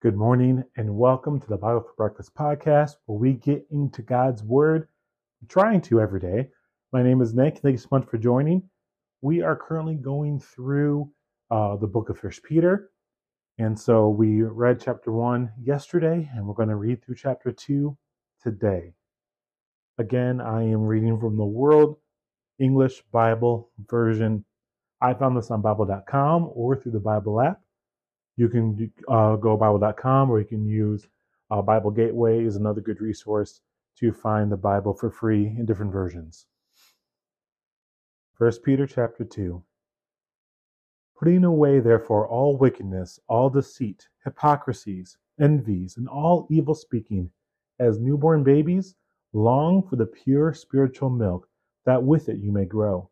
Good morning and welcome to the Bible for Breakfast podcast where we get into God's Word, I'm trying to every day. My name is Nick. Thank you so much for joining. We are currently going through uh, the book of First Peter. And so we read chapter one yesterday and we're going to read through chapter two today. Again, I am reading from the World English Bible version. I found this on Bible.com or through the Bible app. You can uh, go Bible.com or you can use uh, Bible Gateway is another good resource to find the Bible for free in different versions. First Peter chapter 2. Putting away therefore all wickedness, all deceit, hypocrisies, envies, and all evil speaking, as newborn babies, long for the pure spiritual milk, that with it you may grow.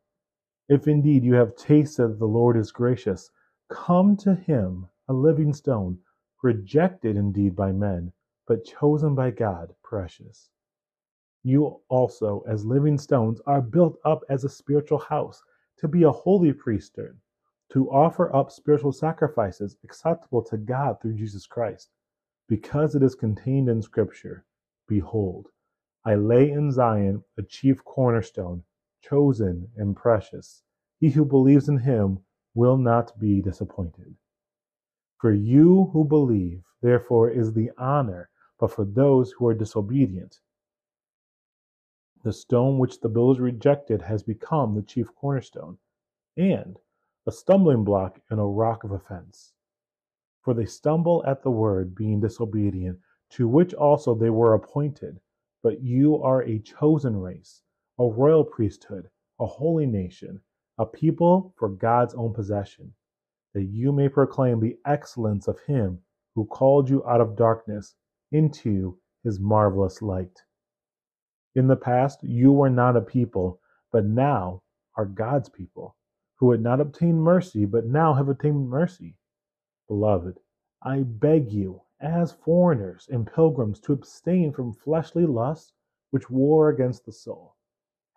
If indeed you have tasted that the Lord is gracious, come to him a living stone, rejected indeed by men, but chosen by God, precious. You also, as living stones, are built up as a spiritual house, to be a holy priesthood, to offer up spiritual sacrifices acceptable to God through Jesus Christ. Because it is contained in Scripture Behold, I lay in Zion a chief cornerstone, chosen and precious. He who believes in him will not be disappointed. For you who believe, therefore, is the honor, but for those who are disobedient, the stone which the builders rejected has become the chief cornerstone, and a stumbling block and a rock of offense. For they stumble at the word, being disobedient, to which also they were appointed. But you are a chosen race, a royal priesthood, a holy nation, a people for God's own possession that you may proclaim the excellence of him who called you out of darkness into his marvelous light. In the past, you were not a people, but now are God's people, who had not obtained mercy, but now have obtained mercy. Beloved, I beg you, as foreigners and pilgrims, to abstain from fleshly lusts which war against the soul,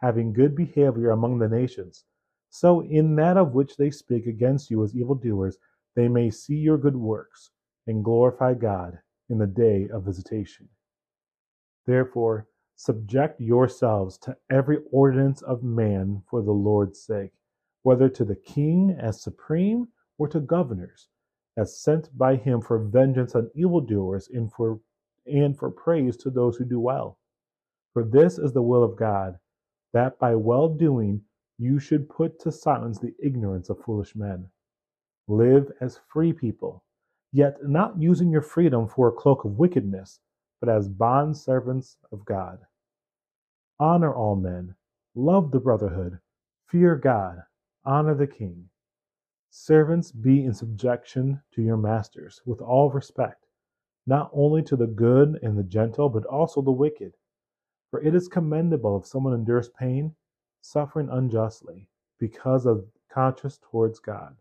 having good behavior among the nations so in that of which they speak against you as evildoers, they may see your good works and glorify God in the day of visitation. Therefore, subject yourselves to every ordinance of man for the Lord's sake, whether to the king as supreme or to governors, as sent by him for vengeance on evildoers and for and for praise to those who do well. For this is the will of God, that by well doing you should put to silence the ignorance of foolish men. Live as free people, yet not using your freedom for a cloak of wickedness, but as bond servants of God. Honor all men, love the brotherhood, fear God, honor the king. Servants, be in subjection to your masters with all respect, not only to the good and the gentle, but also the wicked. For it is commendable if someone endures pain suffering unjustly, because of conscience towards God.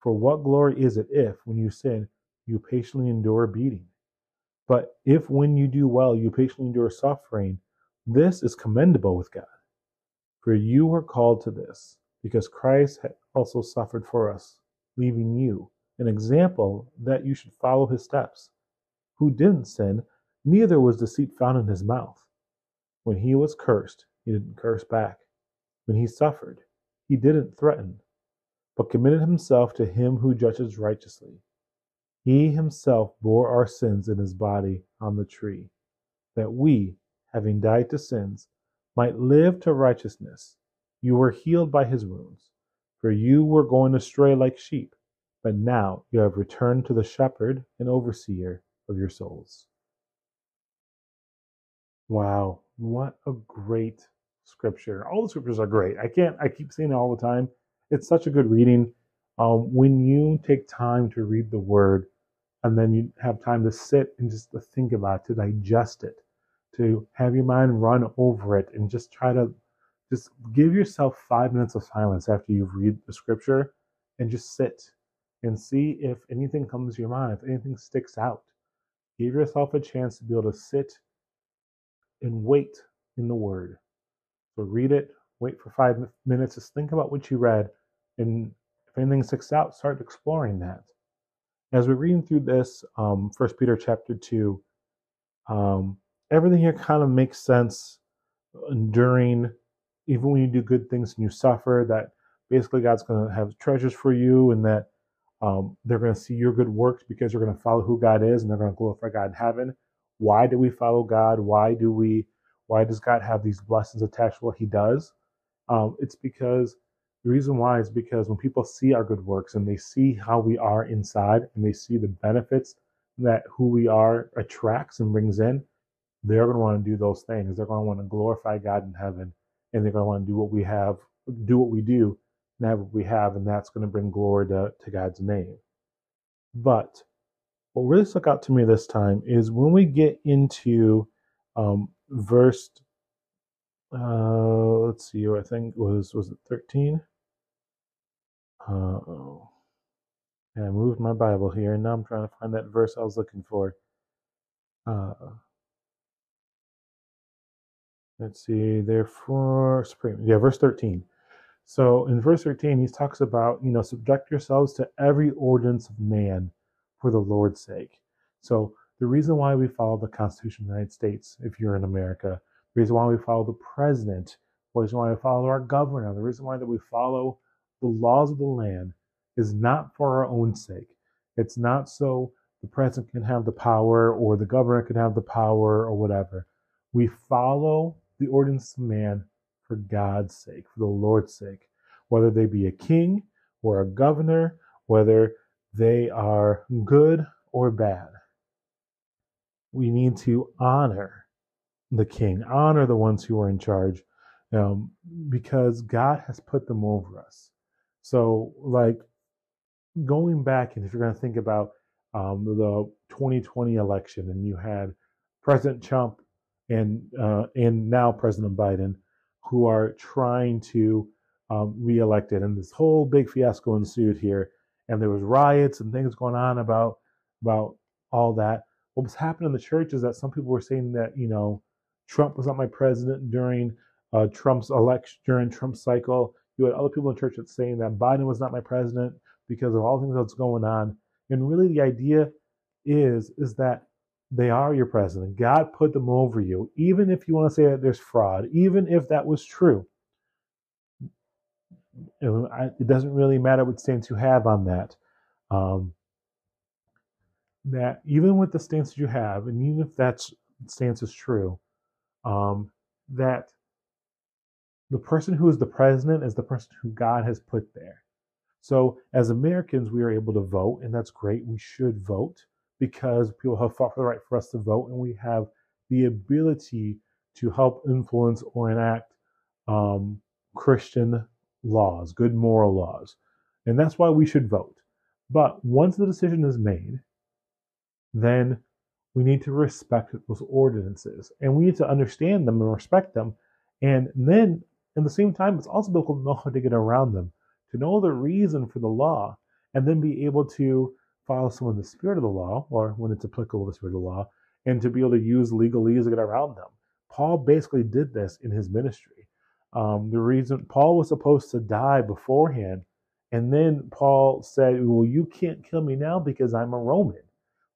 For what glory is it if, when you sin, you patiently endure beating? But if when you do well, you patiently endure suffering, this is commendable with God. For you were called to this, because Christ also suffered for us, leaving you an example that you should follow his steps. Who didn't sin, neither was deceit found in his mouth. When he was cursed, he didn't curse back. When he suffered, he didn't threaten, but committed himself to him who judges righteously. He himself bore our sins in his body on the tree, that we, having died to sins, might live to righteousness. You were healed by his wounds, for you were going astray like sheep, but now you have returned to the shepherd and overseer of your souls. Wow, what a great scripture. All the scriptures are great. I can't, I keep saying it all the time. It's such a good reading. Um, when you take time to read the word and then you have time to sit and just to think about it, to digest it, to have your mind run over it and just try to just give yourself five minutes of silence after you've read the scripture and just sit and see if anything comes to your mind, if anything sticks out. Give yourself a chance to be able to sit and wait in the word. Read it, wait for five minutes, just think about what you read, and if anything sticks out, start exploring that. as we're reading through this, um, First Peter chapter two, um, everything here kind of makes sense during, even when you do good things and you suffer. That basically God's going to have treasures for you, and that um, they're going to see your good works because you're going to follow who God is, and they're going to glorify God in heaven. Why do we follow God? Why do we? Why does God have these blessings attached to what He does? Um, it's because the reason why is because when people see our good works and they see how we are inside and they see the benefits that who we are attracts and brings in, they're going to want to do those things. They're going to want to glorify God in heaven and they're going to want to do what we have, do what we do, and have what we have, and that's going to bring glory to, to God's name. But what really stuck out to me this time is when we get into um, verse uh, let's see. I think was was it thirteen? Uh oh. Yeah, I moved my Bible here, and now I'm trying to find that verse I was looking for. Uh, let's see. Therefore, supreme. Yeah, verse thirteen. So in verse 13, he talks about, you know, subject yourselves to every ordinance of man for the Lord's sake. So the reason why we follow the Constitution of the United States, if you're in America, the reason why we follow the president, the reason why we follow our governor, the reason why that we follow the laws of the land is not for our own sake. It's not so the president can have the power or the governor can have the power or whatever. We follow the ordinance of man for God's sake, for the Lord's sake, whether they be a king or a governor, whether they are good or bad. We need to honor the king, honor the ones who are in charge, um, because God has put them over us. So, like going back, and if you're going to think about um, the 2020 election, and you had President Trump and uh, and now President Biden, who are trying to um, reelect it, and this whole big fiasco ensued here, and there was riots and things going on about about all that. What was happening in the church is that some people were saying that you know Trump was not my president during uh, Trump's election, during Trump's cycle. You had other people in church that saying that Biden was not my president because of all things that's going on. And really, the idea is is that they are your president. God put them over you, even if you want to say that there's fraud, even if that was true. It doesn't really matter what stance you have on that. Um, that even with the stance that you have, and even if that stance is true, um, that the person who is the president is the person who God has put there. So, as Americans, we are able to vote, and that's great. We should vote because people have fought for the right for us to vote, and we have the ability to help influence or enact um, Christian laws, good moral laws. And that's why we should vote. But once the decision is made, then we need to respect those ordinances and we need to understand them and respect them. And then, at the same time, it's also biblical to know how to get around them, to know the reason for the law, and then be able to follow some of the spirit of the law, or when it's applicable, the spirit of the law, and to be able to use legalese to get around them. Paul basically did this in his ministry. Um, the reason Paul was supposed to die beforehand, and then Paul said, Well, you can't kill me now because I'm a Roman.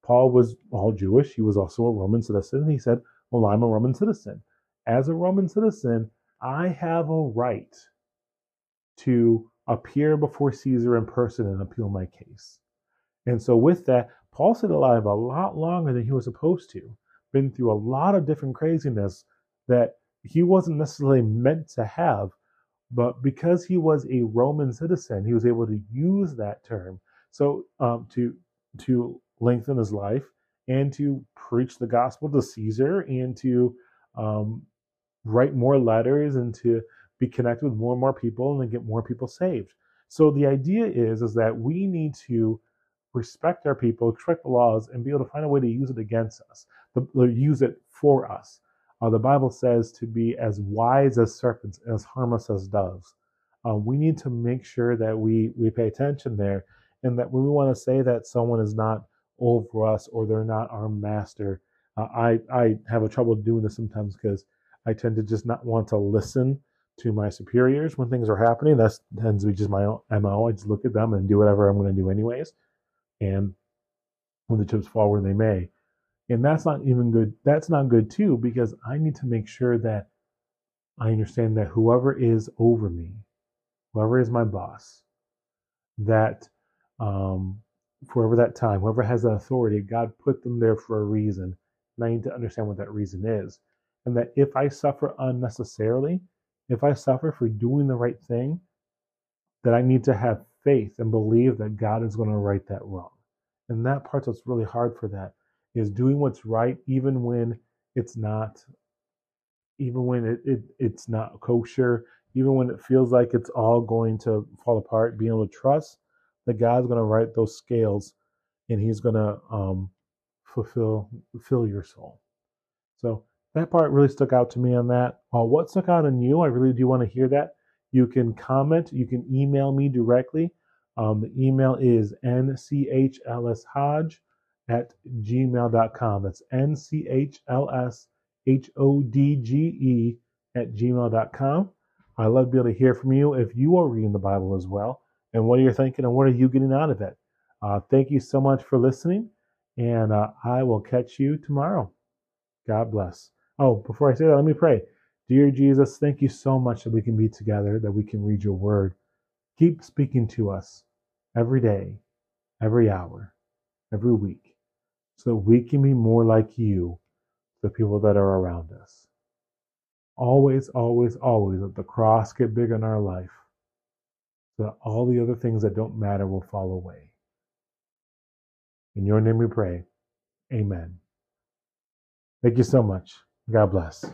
Paul was all Jewish. He was also a Roman citizen. He said, Well, I'm a Roman citizen. As a Roman citizen, I have a right to appear before Caesar in person and appeal my case. And so, with that, Paul stayed alive a lot longer than he was supposed to, been through a lot of different craziness that he wasn't necessarily meant to have. But because he was a Roman citizen, he was able to use that term. So um, to to lengthen his life and to preach the gospel to Caesar and to um, write more letters and to be connected with more and more people and then get more people saved. So the idea is is that we need to respect our people, respect the laws, and be able to find a way to use it against us, to, use it for us. Uh, the Bible says to be as wise as serpents, as harmless as doves. Uh, we need to make sure that we we pay attention there, and that when we want to say that someone is not over us or they're not our master. Uh, I I have a trouble doing this sometimes because I tend to just not want to listen to my superiors when things are happening. That tends to be just my mo. I just look at them and do whatever I'm going to do anyways. And when the chips fall where they may. And that's not even good. That's not good too, because I need to make sure that I understand that whoever is over me, whoever is my boss, that um, forever that time, whoever has that authority, God put them there for a reason. And I need to understand what that reason is. And that if I suffer unnecessarily, if I suffer for doing the right thing, that I need to have faith and believe that God is going to right that wrong. And that part that's really hard for that is doing what's right even when it's not even when it, it it's not kosher, even when it feels like it's all going to fall apart, being able to trust that God's going to right those scales and he's going to um, fulfill fill your soul. So that part really stuck out to me on that. Uh, what stuck out on you? I really do want to hear that. You can comment. You can email me directly. Um, the email is nchlshodge at gmail.com. That's N-C-H-L-S-H-O-D-G-E at gmail.com. I love to be able to hear from you if you are reading the Bible as well and what are you thinking and what are you getting out of it. Uh, thank you so much for listening, and uh, I will catch you tomorrow. God bless. Oh, before I say that, let me pray. Dear Jesus, thank you so much that we can be together, that we can read your word. Keep speaking to us every day, every hour, every week, so that we can be more like you, the people that are around us. Always, always, always let the cross get big in our life, so that all the other things that don't matter will fall away. In your name we pray. Amen. Thank you so much. God bless.